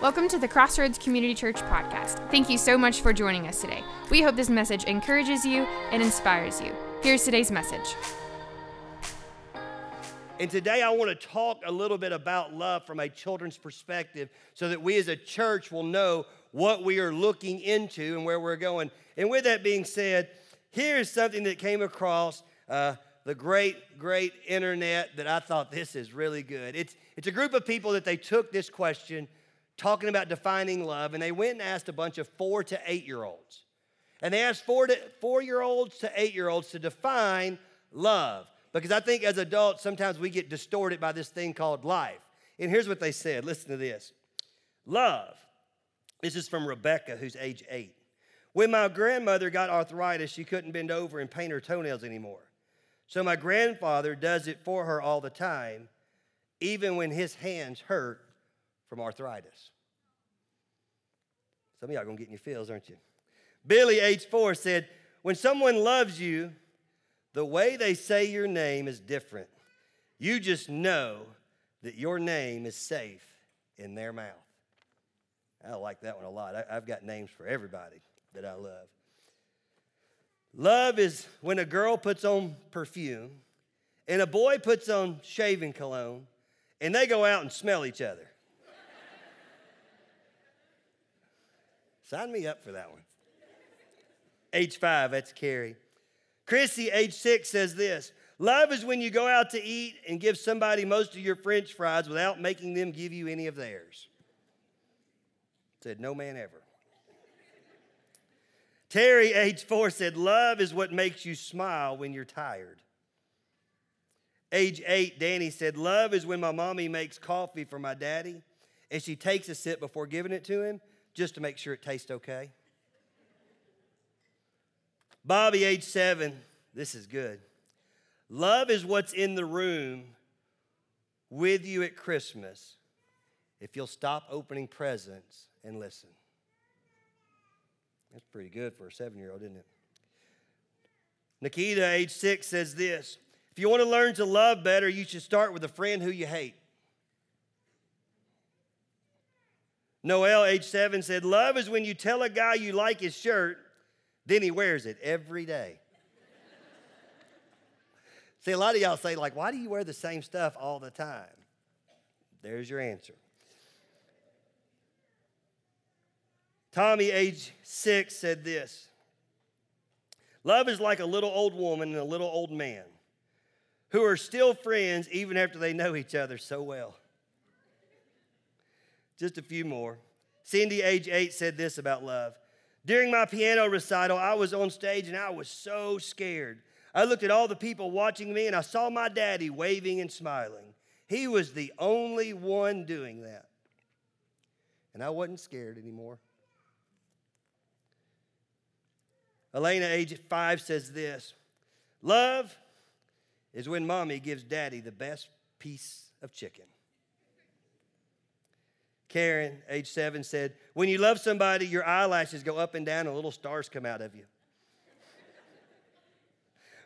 Welcome to the Crossroads Community Church podcast. Thank you so much for joining us today. We hope this message encourages you and inspires you. Here's today's message. And today I want to talk a little bit about love from a children's perspective so that we as a church will know what we are looking into and where we're going. And with that being said, here's something that came across uh, the great, great internet that I thought this is really good. It's, it's a group of people that they took this question talking about defining love, and they went and asked a bunch of four to eight year olds. And they asked four, to, four year olds to eight year olds to define love. Because I think as adults, sometimes we get distorted by this thing called life. And here's what they said listen to this Love. This is from Rebecca, who's age eight. When my grandmother got arthritis, she couldn't bend over and paint her toenails anymore. So my grandfather does it for her all the time, even when his hands hurt from arthritis. Some of y'all gonna get in your feels, aren't you? Billy, age four, said, When someone loves you, the way they say your name is different. You just know that your name is safe in their mouth. I like that one a lot. I, have got names for everybody that I love. Love is when a girl puts on perfume and a boy puts on shaving cologne and they go out and smell each other. Sign me up for that one. Age five, that's Carrie. Chrissy, age six, says this Love is when you go out to eat and give somebody most of your french fries without making them give you any of theirs. Said, No man ever. Terry, age four, said, Love is what makes you smile when you're tired. Age eight, Danny said, Love is when my mommy makes coffee for my daddy and she takes a sip before giving it to him just to make sure it tastes okay. Bobby, age seven, this is good. Love is what's in the room with you at Christmas if you'll stop opening presents and listen. That's pretty good for a seven year old, isn't it? Nikita, age six, says this If you want to learn to love better, you should start with a friend who you hate. Noel, age seven, said, Love is when you tell a guy you like his shirt, then he wears it every day. See, a lot of y'all say, like, why do you wear the same stuff all the time? There's your answer. Tommy, age six, said this Love is like a little old woman and a little old man who are still friends even after they know each other so well. Just a few more. Cindy, age eight, said this about love. During my piano recital, I was on stage and I was so scared. I looked at all the people watching me and I saw my daddy waving and smiling. He was the only one doing that. And I wasn't scared anymore. Elena, age five, says this Love is when mommy gives daddy the best piece of chicken. Karen, age seven, said, When you love somebody, your eyelashes go up and down and little stars come out of you.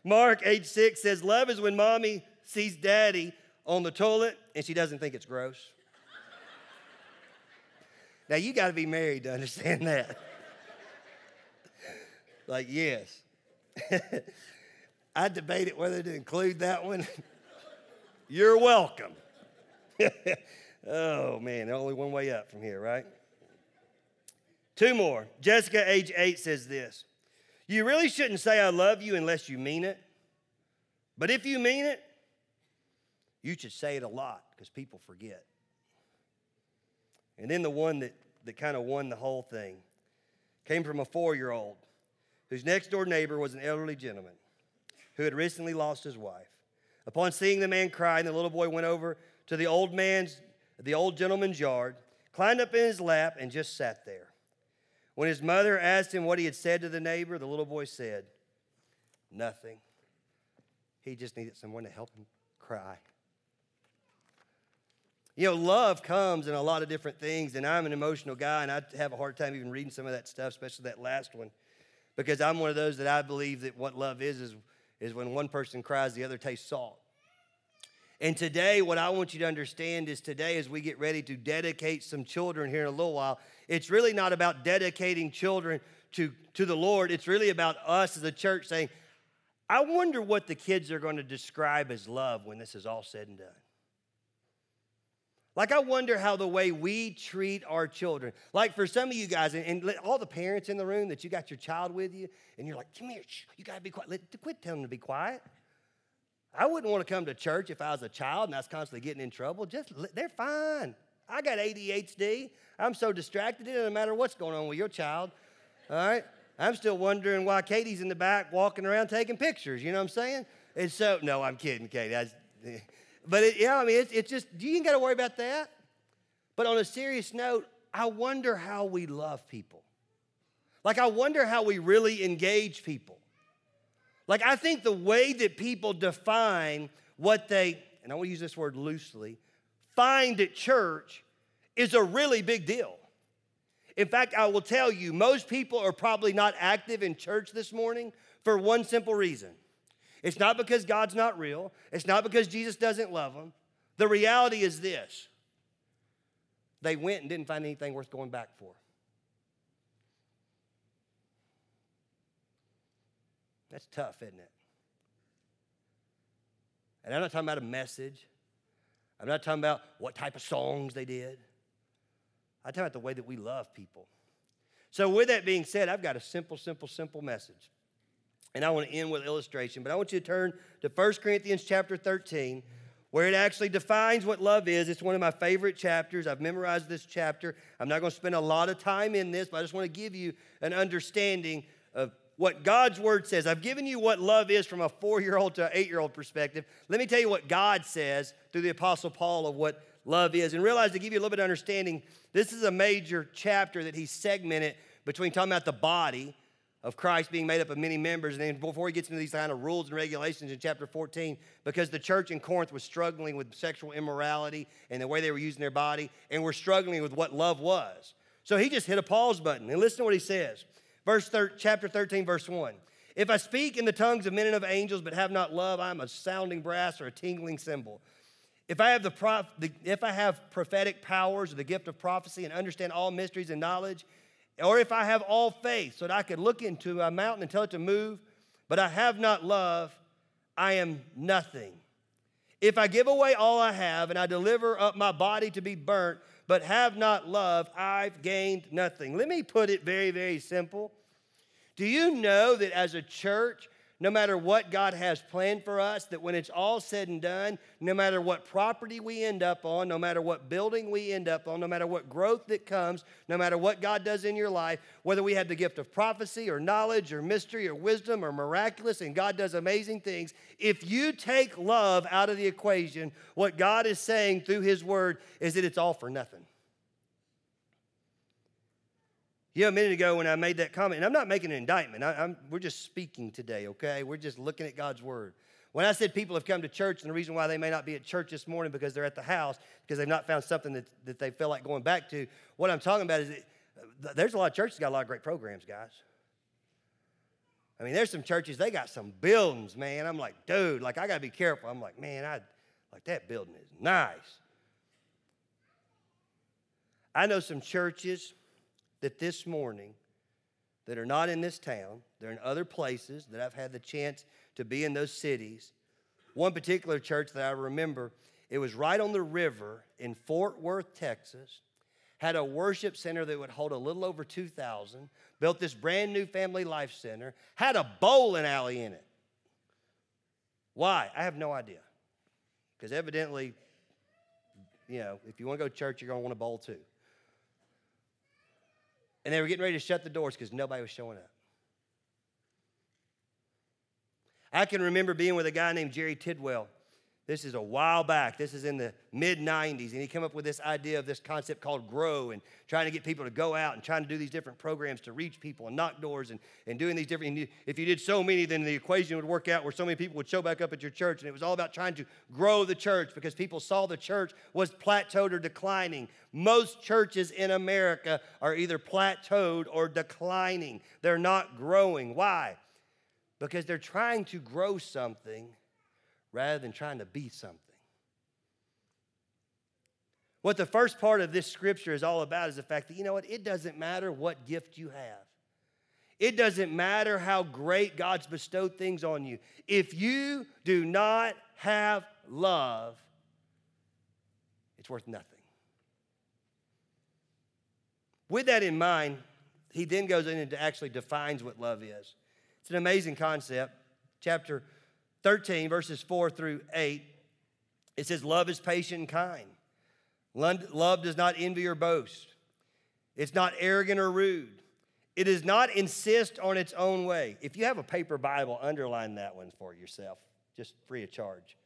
Mark, age six, says, Love is when mommy sees daddy on the toilet and she doesn't think it's gross. now, you got to be married to understand that. like, yes. I debated whether to include that one. You're welcome. Oh man, only one way up from here, right? Two more. Jessica, age eight, says this You really shouldn't say I love you unless you mean it. But if you mean it, you should say it a lot because people forget. And then the one that, that kind of won the whole thing came from a four year old whose next door neighbor was an elderly gentleman who had recently lost his wife. Upon seeing the man crying, the little boy went over to the old man's the old gentleman's yard, climbed up in his lap, and just sat there. When his mother asked him what he had said to the neighbor, the little boy said, Nothing. He just needed someone to help him cry. You know, love comes in a lot of different things, and I'm an emotional guy, and I have a hard time even reading some of that stuff, especially that last one, because I'm one of those that I believe that what love is is, is when one person cries, the other tastes salt. And today, what I want you to understand is today, as we get ready to dedicate some children here in a little while, it's really not about dedicating children to, to the Lord. It's really about us as a church saying, I wonder what the kids are going to describe as love when this is all said and done. Like, I wonder how the way we treat our children, like for some of you guys, and, and all the parents in the room that you got your child with you, and you're like, come here, shh, you got to be quiet. Let, quit telling them to be quiet. I wouldn't want to come to church if I was a child and I was constantly getting in trouble. Just they're fine. I got ADHD. I'm so distracted. It doesn't matter what's going on with your child. All right. I'm still wondering why Katie's in the back walking around taking pictures. You know what I'm saying? And so, no, I'm kidding, Katie. I, but it, yeah, I mean, it's, it's just you ain't got to worry about that. But on a serious note, I wonder how we love people. Like, I wonder how we really engage people. Like, I think the way that people define what they, and I to use this word loosely, find at church is a really big deal. In fact, I will tell you, most people are probably not active in church this morning for one simple reason. It's not because God's not real, it's not because Jesus doesn't love them. The reality is this they went and didn't find anything worth going back for. That's tough, isn't it? And I'm not talking about a message. I'm not talking about what type of songs they did. I'm talking about the way that we love people. So, with that being said, I've got a simple, simple, simple message. And I want to end with illustration, but I want you to turn to 1 Corinthians chapter 13, where it actually defines what love is. It's one of my favorite chapters. I've memorized this chapter. I'm not going to spend a lot of time in this, but I just want to give you an understanding of what God's word says. I've given you what love is from a four year old to an eight year old perspective. Let me tell you what God says through the Apostle Paul of what love is. And realize to give you a little bit of understanding, this is a major chapter that he segmented between talking about the body of Christ being made up of many members. And then before he gets into these kind of rules and regulations in chapter 14, because the church in Corinth was struggling with sexual immorality and the way they were using their body, and were struggling with what love was. So he just hit a pause button. And listen to what he says. Verse thir- chapter 13, verse 1. If I speak in the tongues of men and of angels, but have not love, I am a sounding brass or a tingling cymbal. If I have the, prof- the, if I have prophetic powers or the gift of prophecy and understand all mysteries and knowledge, or if I have all faith so that I could look into a mountain and tell it to move, but I have not love, I am nothing. If I give away all I have and I deliver up my body to be burnt, but have not love, I've gained nothing. Let me put it very, very simple. Do you know that as a church, no matter what God has planned for us, that when it's all said and done, no matter what property we end up on, no matter what building we end up on, no matter what growth that comes, no matter what God does in your life, whether we have the gift of prophecy or knowledge or mystery or wisdom or miraculous, and God does amazing things, if you take love out of the equation, what God is saying through His Word is that it's all for nothing. You know, a minute ago when I made that comment, and I'm not making an indictment, I, we're just speaking today, okay? We're just looking at God's word. When I said people have come to church, and the reason why they may not be at church this morning because they're at the house, because they've not found something that, that they feel like going back to, what I'm talking about is that there's a lot of churches got a lot of great programs, guys. I mean, there's some churches, they got some buildings, man. I'm like, dude, like, I got to be careful. I'm like, man, I, like, that building is nice. I know some churches that this morning that are not in this town, they're in other places that I've had the chance to be in those cities. One particular church that I remember, it was right on the river in Fort Worth, Texas. Had a worship center that would hold a little over 2,000, built this brand new family life center, had a bowling alley in it. Why? I have no idea. Because evidently, you know, if you want to go to church, you're going to want to bowl too. And they were getting ready to shut the doors because nobody was showing up. I can remember being with a guy named Jerry Tidwell this is a while back. This is in the mid 90s. And he came up with this idea of this concept called grow and trying to get people to go out and trying to do these different programs to reach people and knock doors and, and doing these different. If you did so many, then the equation would work out where so many people would show back up at your church. And it was all about trying to grow the church because people saw the church was plateaued or declining. Most churches in America are either plateaued or declining, they're not growing. Why? Because they're trying to grow something rather than trying to be something. What the first part of this scripture is all about is the fact that, you know what, it doesn't matter what gift you have. It doesn't matter how great God's bestowed things on you. If you do not have love, it's worth nothing. With that in mind, he then goes in and actually defines what love is. It's an amazing concept. Chapter 13, verses 4 through 8, it says, Love is patient and kind. Love does not envy or boast. It's not arrogant or rude. It does not insist on its own way. If you have a paper Bible, underline that one for yourself, just free of charge.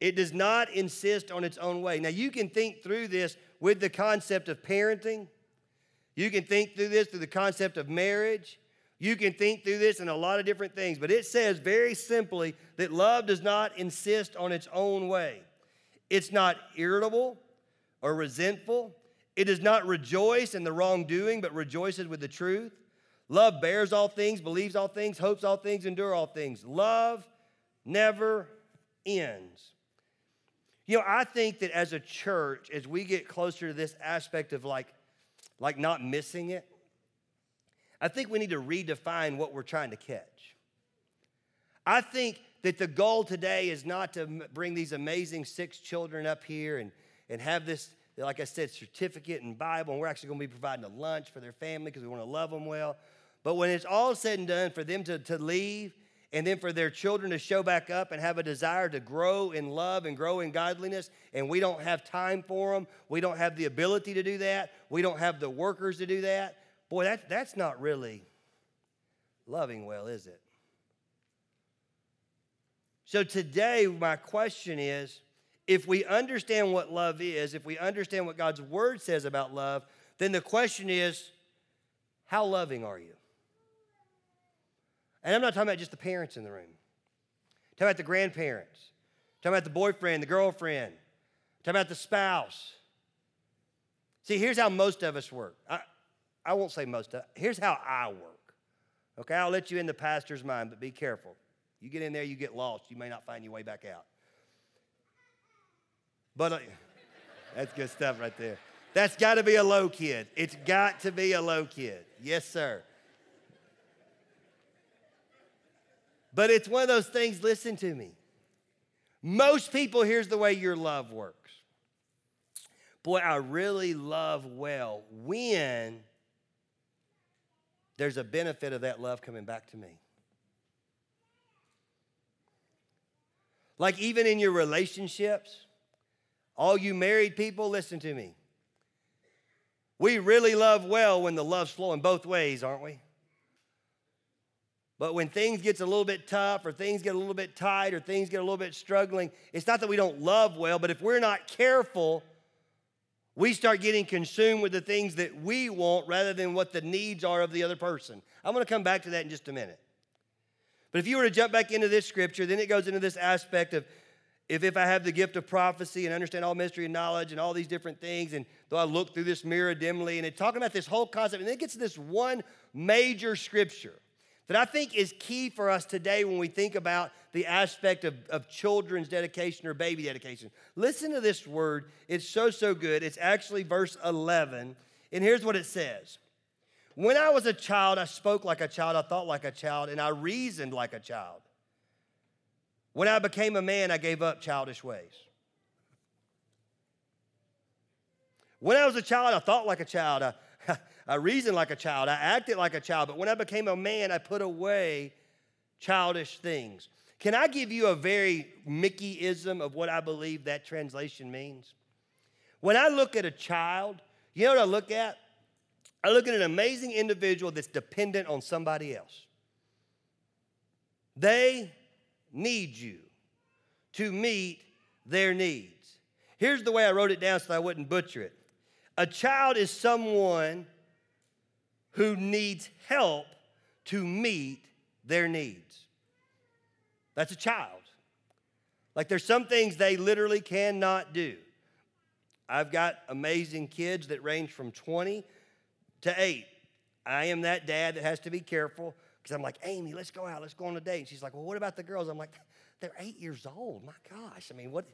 It does not insist on its own way. Now, you can think through this with the concept of parenting. You can think through this through the concept of marriage. You can think through this in a lot of different things, but it says very simply that love does not insist on its own way. It's not irritable or resentful. It does not rejoice in the wrongdoing, but rejoices with the truth. Love bears all things, believes all things, hopes all things, endure all things. Love never ends. You know, I think that as a church, as we get closer to this aspect of like, like not missing it, I think we need to redefine what we're trying to catch. I think that the goal today is not to bring these amazing six children up here and, and have this, like I said, certificate and Bible, and we're actually going to be providing a lunch for their family because we want to love them well. But when it's all said and done, for them to, to leave and then for their children to show back up and have a desire to grow in love and grow in godliness, and we don't have time for them, we don't have the ability to do that, we don't have the workers to do that, Boy, that, that's not really loving well, is it? So today, my question is if we understand what love is, if we understand what God's word says about love, then the question is how loving are you? And I'm not talking about just the parents in the room. Talking about the grandparents. Talking about the boyfriend, the girlfriend. Talking about the spouse. See, here's how most of us work. I, I won't say most of Here's how I work. Okay, I'll let you in the pastor's mind, but be careful. You get in there, you get lost. You may not find your way back out. But uh, that's good stuff right there. That's got to be a low kid. It's got to be a low kid. Yes, sir. But it's one of those things, listen to me. Most people, here's the way your love works. Boy, I really love well when there's a benefit of that love coming back to me. Like, even in your relationships, all you married people, listen to me. We really love well when the love's flowing both ways, aren't we? But when things gets a little bit tough or things get a little bit tight or things get a little bit struggling, it's not that we don't love well, but if we're not careful, we start getting consumed with the things that we want rather than what the needs are of the other person. I'm going to come back to that in just a minute. But if you were to jump back into this scripture, then it goes into this aspect of if, if I have the gift of prophecy and understand all mystery and knowledge and all these different things, and though I look through this mirror dimly, and it's talking about this whole concept, and then it gets to this one major scripture that I think is key for us today when we think about the aspect of, of children's dedication or baby dedication. Listen to this word. It's so, so good. It's actually verse 11. And here's what it says When I was a child, I spoke like a child, I thought like a child, and I reasoned like a child. When I became a man, I gave up childish ways. When I was a child, I thought like a child. I, I reasoned like a child. I acted like a child. But when I became a man, I put away childish things. Can I give you a very Mickeyism of what I believe that translation means? When I look at a child, you know what I look at? I look at an amazing individual that's dependent on somebody else. They need you to meet their needs. Here's the way I wrote it down so I wouldn't butcher it. A child is someone who needs help to meet their needs. That's a child. Like there's some things they literally cannot do. I've got amazing kids that range from 20 to 8. I am that dad that has to be careful because I'm like, Amy, let's go out, let's go on a date. And she's like, well, what about the girls? I'm like, they're eight years old. My gosh. I mean, what?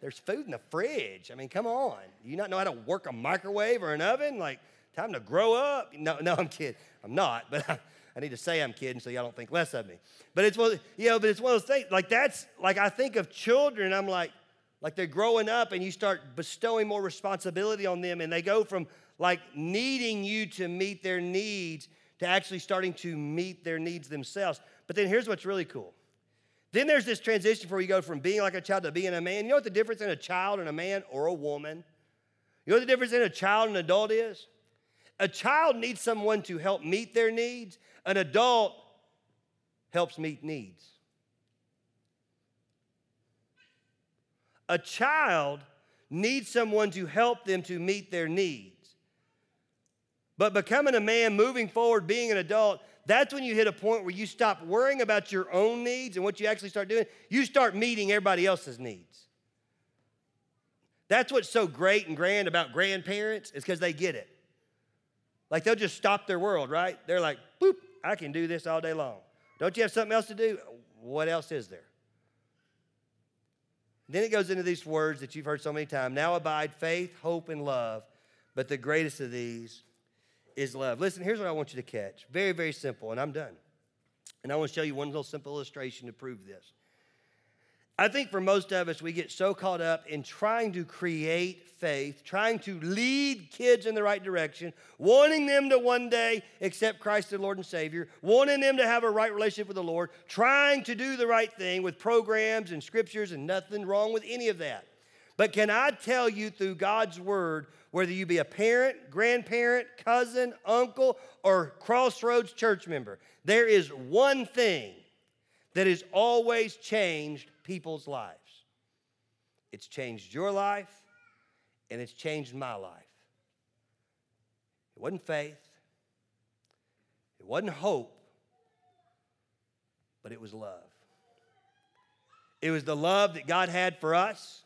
There's food in the fridge. I mean, come on. Do you not know how to work a microwave or an oven? Like, time to grow up. No, no, I'm kidding. I'm not, but I, I need to say I'm kidding so y'all don't think less of me. But it's one, you know, but it's one of those things. Like that's like I think of children. I'm like, like they're growing up, and you start bestowing more responsibility on them, and they go from like needing you to meet their needs to actually starting to meet their needs themselves. But then here's what's really cool. Then there's this transition where you go from being like a child to being a man. You know what the difference in a child and a man or a woman? You know what the difference in a child and an adult is? A child needs someone to help meet their needs, an adult helps meet needs. A child needs someone to help them to meet their needs. But becoming a man, moving forward, being an adult, that's when you hit a point where you stop worrying about your own needs and what you actually start doing. You start meeting everybody else's needs. That's what's so great and grand about grandparents, is because they get it. Like they'll just stop their world, right? They're like, boop, I can do this all day long. Don't you have something else to do? What else is there? Then it goes into these words that you've heard so many times. Now abide faith, hope, and love. But the greatest of these is love. Listen, here's what I want you to catch. Very, very simple, and I'm done. And I want to show you one little simple illustration to prove this. I think for most of us, we get so caught up in trying to create faith, trying to lead kids in the right direction, wanting them to one day accept Christ as Lord and Savior, wanting them to have a right relationship with the Lord, trying to do the right thing with programs and scriptures, and nothing wrong with any of that. But can I tell you through God's word, whether you be a parent, grandparent, cousin, uncle, or crossroads church member, there is one thing that has always changed people's lives. It's changed your life, and it's changed my life. It wasn't faith, it wasn't hope, but it was love. It was the love that God had for us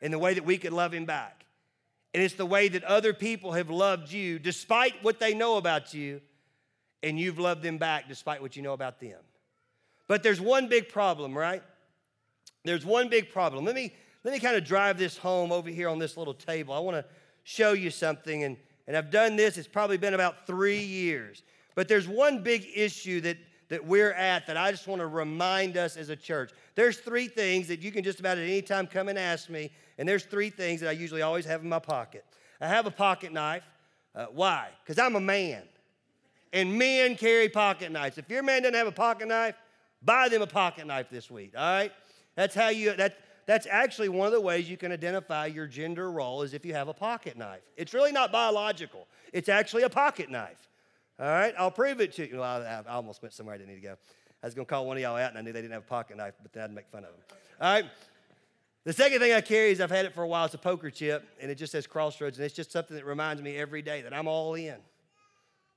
and the way that we could love Him back. And it's the way that other people have loved you despite what they know about you, and you've loved them back despite what you know about them. But there's one big problem, right? There's one big problem. Let me let me kind of drive this home over here on this little table. I want to show you something, and, and I've done this, it's probably been about three years. But there's one big issue that, that we're at that I just want to remind us as a church. There's three things that you can just about at any time come and ask me, and there's three things that I usually always have in my pocket. I have a pocket knife. Uh, why? Because I'm a man, and men carry pocket knives. If your man doesn't have a pocket knife, buy them a pocket knife this week, all right? That's how you, that, that's actually one of the ways you can identify your gender role is if you have a pocket knife. It's really not biological, it's actually a pocket knife. All right, I'll prove it to you. Well, I, I almost went somewhere I didn't need to go. I was going to call one of y'all out, and I knew they didn't have a pocket knife, but then I'd make fun of them. All right. The second thing I carry is I've had it for a while. It's a poker chip, and it just says Crossroads, and it's just something that reminds me every day that I'm all in.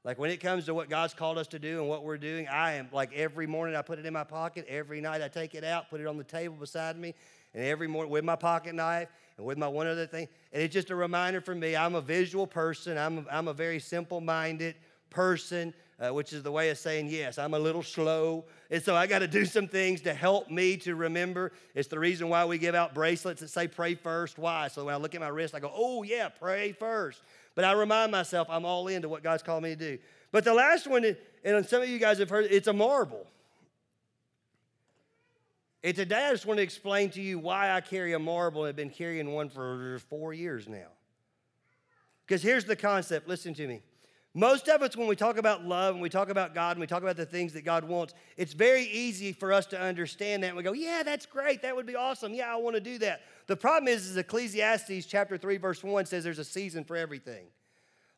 Like when it comes to what God's called us to do and what we're doing, I am like every morning I put it in my pocket. Every night I take it out, put it on the table beside me, and every morning with my pocket knife and with my one other thing. And it's just a reminder for me I'm a visual person, I'm a, I'm a very simple minded person. Uh, which is the way of saying yes. I'm a little slow. And so I got to do some things to help me to remember. It's the reason why we give out bracelets that say pray first. Why? So when I look at my wrist, I go, oh, yeah, pray first. But I remind myself I'm all into what God's called me to do. But the last one, and some of you guys have heard, it's a marble. And today I just want to explain to you why I carry a marble and have been carrying one for four years now. Because here's the concept listen to me. Most of us, when we talk about love and we talk about God and we talk about the things that God wants, it's very easy for us to understand that. And we go, yeah, that's great. That would be awesome. Yeah, I want to do that. The problem is, is Ecclesiastes chapter 3, verse 1 says there's a season for everything.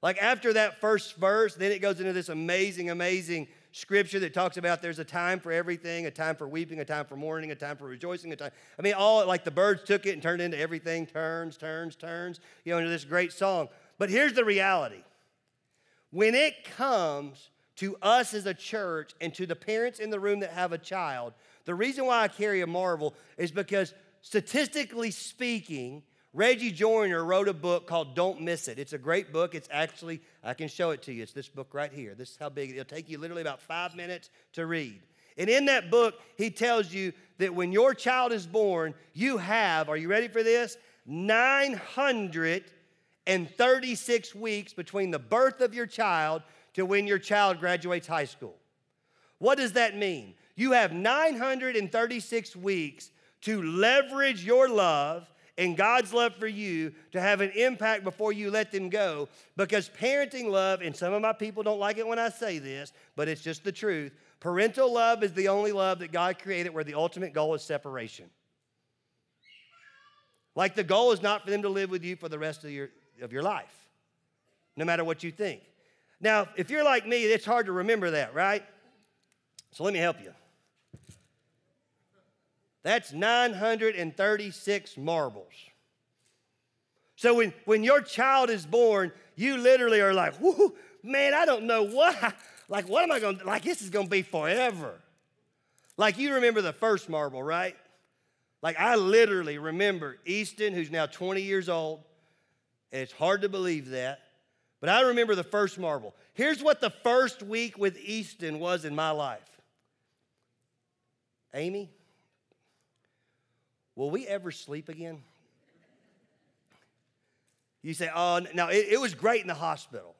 Like after that first verse, then it goes into this amazing, amazing scripture that talks about there's a time for everything, a time for weeping, a time for mourning, a time for rejoicing, a time. I mean, all like the birds took it and turned into everything turns, turns, turns, you know, into this great song. But here's the reality when it comes to us as a church and to the parents in the room that have a child, the reason why I carry a marvel is because statistically speaking, Reggie Joiner wrote a book called Don't Miss It. It's a great book. It's actually, I can show it to you. It's this book right here. This is how big. It'll take you literally about five minutes to read. And in that book, he tells you that when your child is born, you have, are you ready for this? 936 weeks between the birth of your child to when your child graduates high school. What does that mean? You have 936 weeks to leverage your love and God's love for you to have an impact before you let them go. Because parenting love, and some of my people don't like it when I say this, but it's just the truth. Parental love is the only love that God created where the ultimate goal is separation. Like the goal is not for them to live with you for the rest of your, of your life, no matter what you think. Now, if you're like me, it's hard to remember that, right? So let me help you. That's 936 marbles. So when, when your child is born, you literally are like, whoo, man, I don't know what. Like, what am I going to, like, this is going to be forever. Like, you remember the first marble, right? Like, I literally remember Easton, who's now 20 years old, and it's hard to believe that, but I remember the first marble. Here's what the first week with Easton was in my life Amy, Will we ever sleep again? You say, oh, now it, it, was great in the hospital.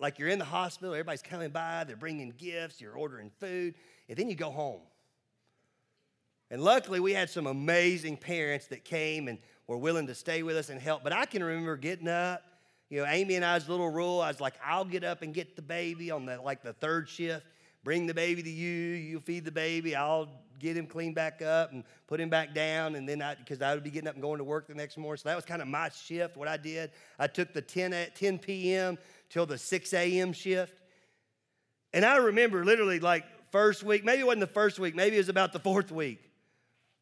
Like you're in the hospital, everybody's coming by, they're bringing gifts, you're ordering food, and then you go home. And luckily, we had some amazing parents that came and were willing to stay with us and help. But I can remember getting up, you know, Amy and I's little rule. I was like, I'll get up and get the baby on the like the third shift. Bring the baby to you. You feed the baby. I'll get him cleaned back up and put him back down. And then I, because I would be getting up and going to work the next morning. So that was kind of my shift, what I did. I took the 10, at 10 p.m. till the 6 a.m. shift. And I remember literally like first week, maybe it wasn't the first week, maybe it was about the fourth week.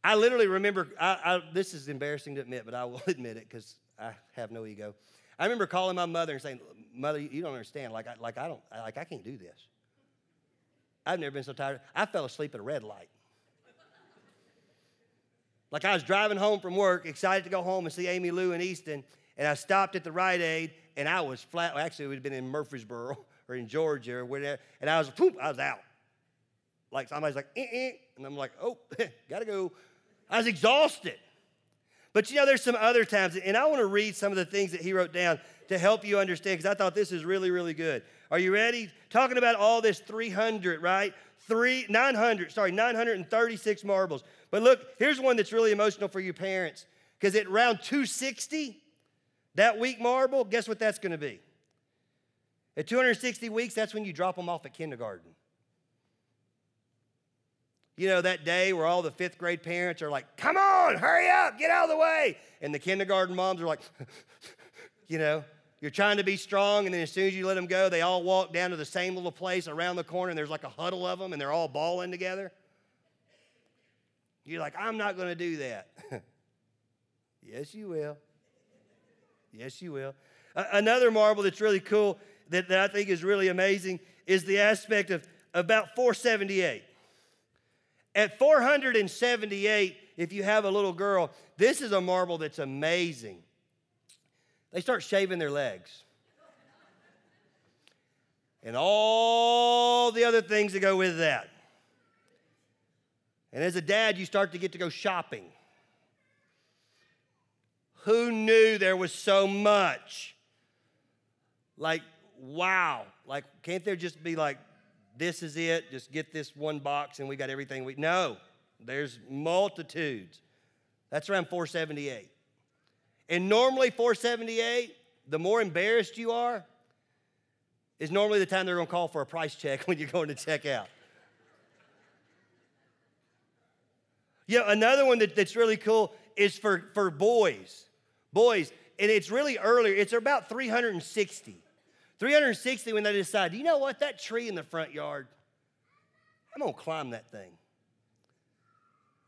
I literally remember, I, I, this is embarrassing to admit, but I will admit it because I have no ego. I remember calling my mother and saying, Mother, you don't understand. Like, I, like, I don't, like, I can't do this. I've never been so tired. I fell asleep at a red light. Like I was driving home from work, excited to go home and see Amy Lou and Easton, and I stopped at the Rite Aid, and I was flat. Well, actually, have been in Murfreesboro or in Georgia or whatever, and I was, poof, I was out. Like somebody's like, eh, eh, and I'm like, oh, gotta go. I was exhausted. But you know, there's some other times, and I want to read some of the things that he wrote down to help you understand, because I thought this is really, really good. Are you ready? Talking about all this 300, right? Three, 900, sorry, 936 marbles. But look, here's one that's really emotional for your parents, because at around 260, that week marble, guess what that's going to be? At 260 weeks, that's when you drop them off at kindergarten. You know, that day where all the fifth grade parents are like, come on, hurry up, get out of the way. And the kindergarten moms are like, you know, you're trying to be strong, and then as soon as you let them go, they all walk down to the same little place around the corner, and there's like a huddle of them, and they're all bawling together. You're like, I'm not going to do that. yes, you will. Yes, you will. Another marble that's really cool that, that I think is really amazing is the aspect of about 478. At 478, if you have a little girl, this is a marble that's amazing. They start shaving their legs. And all the other things that go with that. And as a dad, you start to get to go shopping. Who knew there was so much? Like, wow. Like, can't there just be like, this is it, just get this one box and we got everything we. No, there's multitudes. That's around 478. And normally, 478, the more embarrassed you are, is normally the time they're gonna call for a price check when you're going to check out. Yeah, another one that, that's really cool is for, for boys. Boys, and it's really earlier, it's about 360. 360 when they decide, you know what, that tree in the front yard, I'm gonna climb that thing.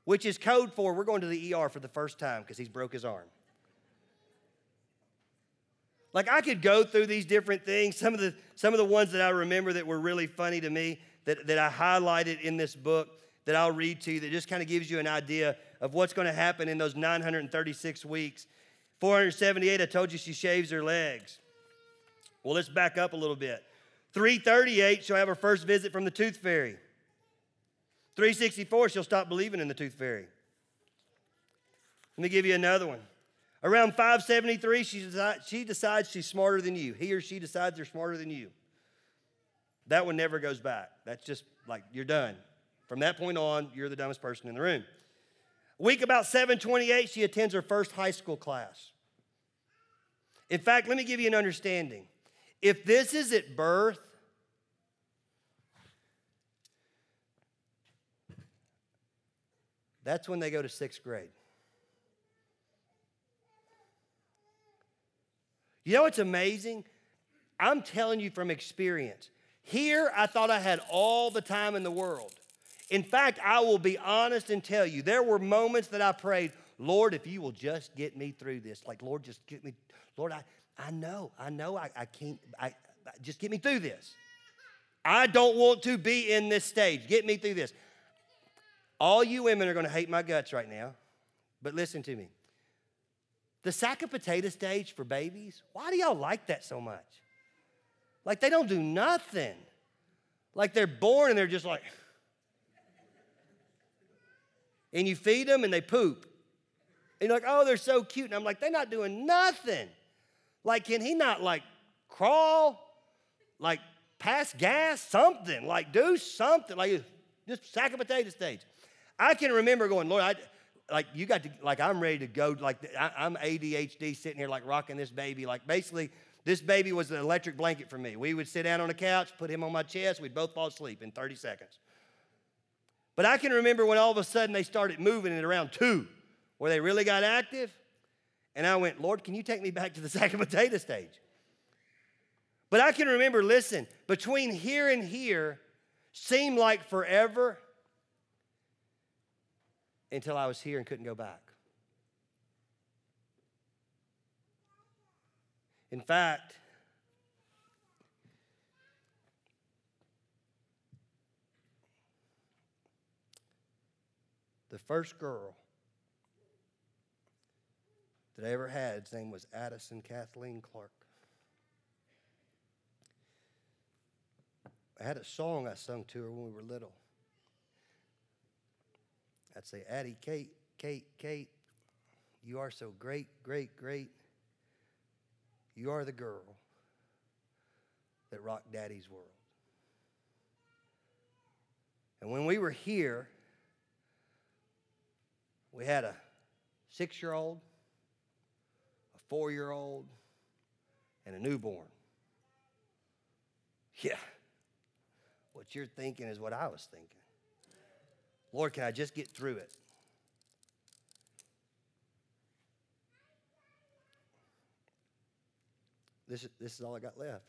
Which is code for we're going to the ER for the first time because he's broke his arm. Like I could go through these different things. Some of the some of the ones that I remember that were really funny to me that, that I highlighted in this book that I'll read to you that just kind of gives you an idea of what's going to happen in those 936 weeks. 478, I told you she shaves her legs. Well, let's back up a little bit. 338, she'll have her first visit from the tooth fairy. 364, she'll stop believing in the tooth fairy. Let me give you another one. Around 573, she, decides, she decides she's smarter than you. He or she decides they're smarter than you. That one never goes back. That's just like you're done. From that point on, you're the dumbest person in the room. Week about 728, she attends her first high school class. In fact, let me give you an understanding. If this is at birth, that's when they go to sixth grade. You know what's amazing? I'm telling you from experience. Here, I thought I had all the time in the world. In fact, I will be honest and tell you, there were moments that I prayed, Lord, if you will just get me through this. Like, Lord, just get me, Lord, I, I know, I know I, I can't, I, just get me through this. I don't want to be in this stage. Get me through this. All you women are going to hate my guts right now, but listen to me. The sack of potato stage for babies, why do y'all like that so much? Like they don't do nothing. Like they're born and they're just like, and you feed them and they poop. And you're like, oh, they're so cute. And I'm like, they're not doing nothing. Like, can he not like crawl? Like pass gas? Something. Like do something. Like just sack of potato stage. I can remember going, Lord, I, like you got to like I'm ready to go like I, I'm ADHD sitting here like rocking this baby like basically this baby was an electric blanket for me. We would sit down on the couch, put him on my chest, we'd both fall asleep in 30 seconds. But I can remember when all of a sudden they started moving at around two, where they really got active. And I went, Lord, can you take me back to the sack of potato stage? But I can remember, listen, between here and here seemed like forever until I was here and couldn't go back. In fact, the first girl that I ever had, his name was Addison Kathleen Clark. I had a song I sung to her when we were little. I'd say, Addie, Kate, Kate, Kate, you are so great, great, great. You are the girl that rocked Daddy's world. And when we were here, we had a six year old, four year old, and a newborn. Yeah. What you're thinking is what I was thinking. Lord, can I just get through it? This, this is all I got left.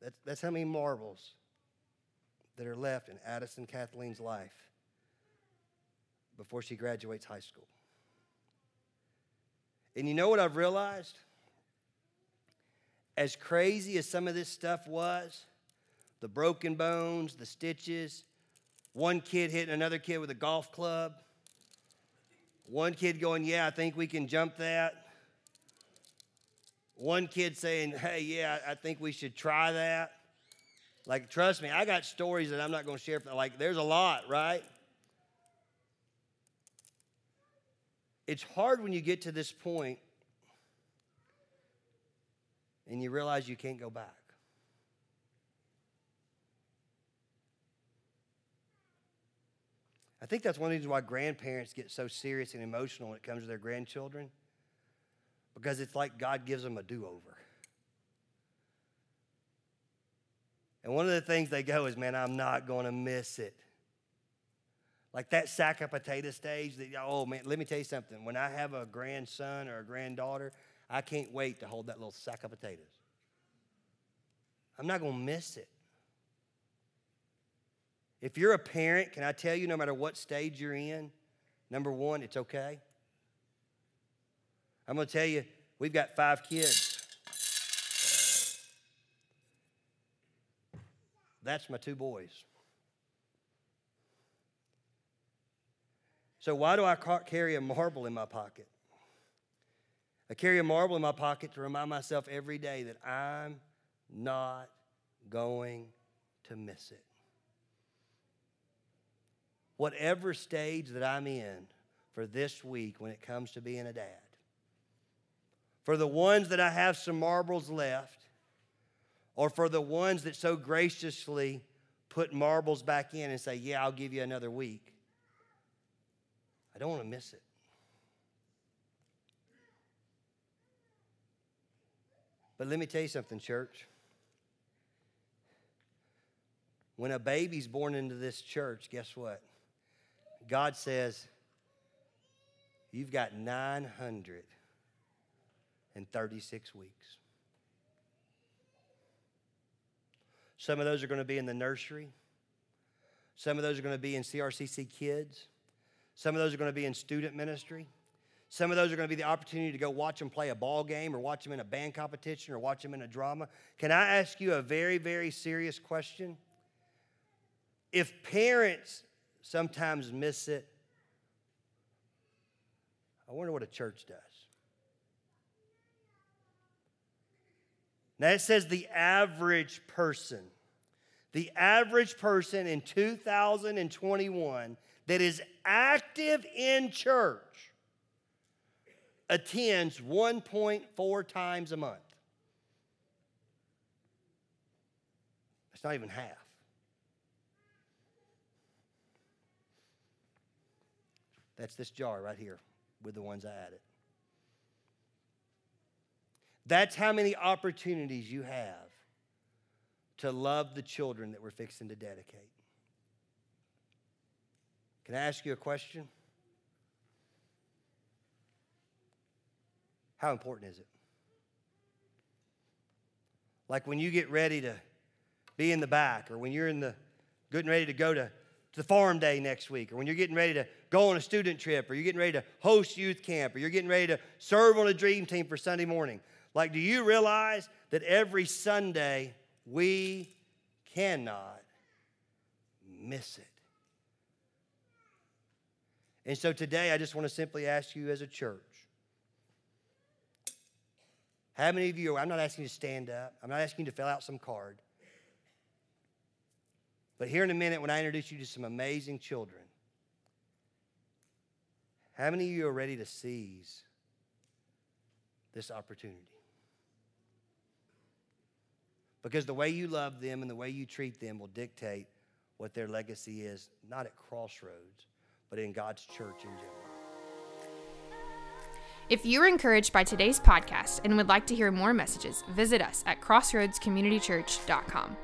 That's, that's how many marbles that are left in Addison Kathleen's life before she graduates high school. And you know what I've realized? As crazy as some of this stuff was, the broken bones, the stitches, one kid hitting another kid with a golf club, one kid going, Yeah, I think we can jump that. One kid saying, Hey, yeah, I think we should try that. Like, trust me, I got stories that I'm not going to share. Like, there's a lot, right? It's hard when you get to this point and you realize you can't go back. I think that's one of the reasons why grandparents get so serious and emotional when it comes to their grandchildren, because it's like God gives them a do over. And one of the things they go is, man, I'm not going to miss it. Like that sack of potato stage, that, oh man, let me tell you something. When I have a grandson or a granddaughter, I can't wait to hold that little sack of potatoes. I'm not going to miss it. If you're a parent, can I tell you, no matter what stage you're in, number one, it's okay. I'm going to tell you, we've got five kids. That's my two boys. So, why do I carry a marble in my pocket? I carry a marble in my pocket to remind myself every day that I'm not going to miss it. Whatever stage that I'm in for this week when it comes to being a dad, for the ones that I have some marbles left, or for the ones that so graciously put marbles back in and say, Yeah, I'll give you another week. I don't want to miss it. But let me tell you something, church. When a baby's born into this church, guess what? God says, You've got 936 weeks. Some of those are going to be in the nursery. Some of those are going to be in CRCC Kids. Some of those are going to be in student ministry. Some of those are going to be the opportunity to go watch them play a ball game or watch them in a band competition or watch them in a drama. Can I ask you a very, very serious question? If parents sometimes miss it, I wonder what a church does. Now it says the average person. The average person in 2021 that is active in church attends 1.4 times a month. That's not even half. That's this jar right here with the ones I added. That's how many opportunities you have to love the children that we're fixing to dedicate. Can I ask you a question? How important is it? Like when you get ready to be in the back, or when you're in the getting ready to go to, to the farm day next week, or when you're getting ready to go on a student trip, or you're getting ready to host youth camp, or you're getting ready to serve on a dream team for Sunday morning. Like, do you realize that every Sunday we cannot miss it? And so today, I just want to simply ask you as a church how many of you, are, I'm not asking you to stand up, I'm not asking you to fill out some card. But here in a minute, when I introduce you to some amazing children, how many of you are ready to seize this opportunity? Because the way you love them and the way you treat them will dictate what their legacy is, not at Crossroads, but in God's church in general. If you are encouraged by today's podcast and would like to hear more messages, visit us at crossroadscommunitychurch.com.